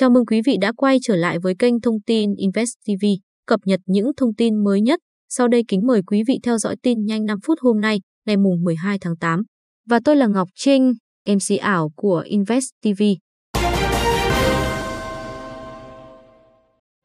Chào mừng quý vị đã quay trở lại với kênh thông tin Invest TV, cập nhật những thông tin mới nhất. Sau đây kính mời quý vị theo dõi tin nhanh 5 phút hôm nay, ngày mùng 12 tháng 8. Và tôi là Ngọc Trinh, MC ảo của Invest TV.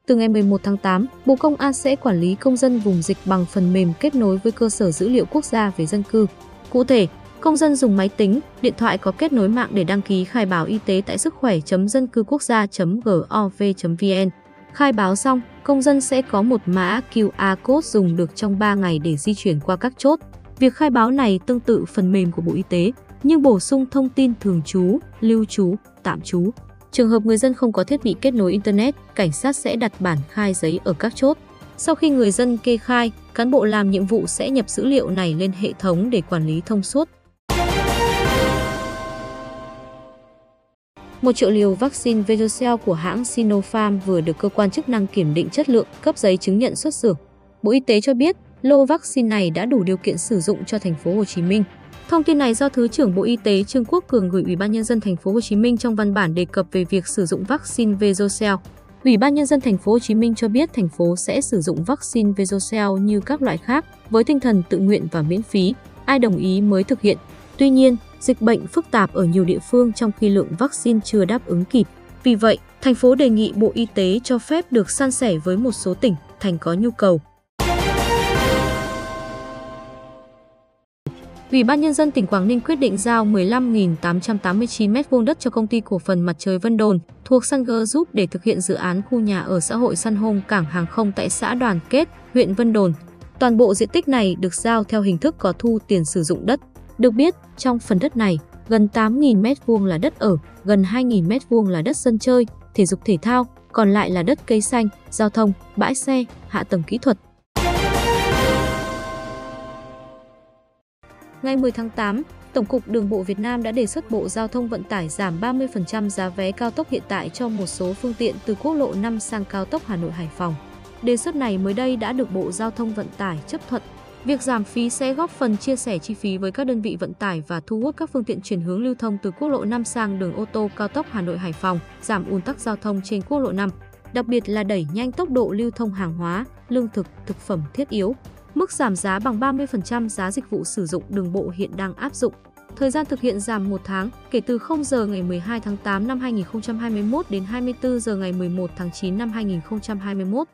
Từ ngày 11 tháng 8, Bộ Công an sẽ quản lý công dân vùng dịch bằng phần mềm kết nối với cơ sở dữ liệu quốc gia về dân cư. Cụ thể, Công dân dùng máy tính, điện thoại có kết nối mạng để đăng ký khai báo y tế tại sức khỏe.dân cư quốc gia.gov.vn. Khai báo xong, công dân sẽ có một mã QR code dùng được trong 3 ngày để di chuyển qua các chốt. Việc khai báo này tương tự phần mềm của Bộ Y tế, nhưng bổ sung thông tin thường trú, lưu trú, tạm trú. Trường hợp người dân không có thiết bị kết nối Internet, cảnh sát sẽ đặt bản khai giấy ở các chốt. Sau khi người dân kê khai, cán bộ làm nhiệm vụ sẽ nhập dữ liệu này lên hệ thống để quản lý thông suốt. 1 triệu liều vaccine Verocell của hãng Sinopharm vừa được cơ quan chức năng kiểm định chất lượng, cấp giấy chứng nhận xuất xưởng. Bộ Y tế cho biết, lô vaccine này đã đủ điều kiện sử dụng cho thành phố Hồ Chí Minh. Thông tin này do Thứ trưởng Bộ Y tế Trương Quốc Cường gửi Ủy ban nhân dân thành phố Hồ Chí Minh trong văn bản đề cập về việc sử dụng vaccine Verocell. Ủy ban nhân dân thành phố Hồ Chí Minh cho biết thành phố sẽ sử dụng vaccine Verocell như các loại khác với tinh thần tự nguyện và miễn phí, ai đồng ý mới thực hiện. Tuy nhiên, dịch bệnh phức tạp ở nhiều địa phương trong khi lượng vaccine chưa đáp ứng kịp. Vì vậy, thành phố đề nghị Bộ Y tế cho phép được san sẻ với một số tỉnh, thành có nhu cầu. Ủy ban Nhân dân tỉnh Quảng Ninh quyết định giao 15.889 m2 đất cho công ty cổ phần Mặt trời Vân Đồn thuộc Sanger Group để thực hiện dự án khu nhà ở xã hội Săn Home Cảng Hàng không tại xã Đoàn Kết, huyện Vân Đồn. Toàn bộ diện tích này được giao theo hình thức có thu tiền sử dụng đất. Được biết, trong phần đất này, gần 8.000 m2 là đất ở, gần 2.000 m2 là đất sân chơi, thể dục thể thao, còn lại là đất cây xanh, giao thông, bãi xe, hạ tầng kỹ thuật. Ngày 10 tháng 8, Tổng cục Đường bộ Việt Nam đã đề xuất Bộ Giao thông Vận tải giảm 30% giá vé cao tốc hiện tại cho một số phương tiện từ quốc lộ 5 sang cao tốc Hà Nội Hải Phòng. Đề xuất này mới đây đã được Bộ Giao thông Vận tải chấp thuận Việc giảm phí sẽ góp phần chia sẻ chi phí với các đơn vị vận tải và thu hút các phương tiện chuyển hướng lưu thông từ quốc lộ 5 sang đường ô tô cao tốc Hà Nội Hải Phòng, giảm ùn tắc giao thông trên quốc lộ 5, đặc biệt là đẩy nhanh tốc độ lưu thông hàng hóa, lương thực, thực phẩm thiết yếu. Mức giảm giá bằng 30% giá dịch vụ sử dụng đường bộ hiện đang áp dụng. Thời gian thực hiện giảm 1 tháng kể từ 0 giờ ngày 12 tháng 8 năm 2021 đến 24 giờ ngày 11 tháng 9 năm 2021.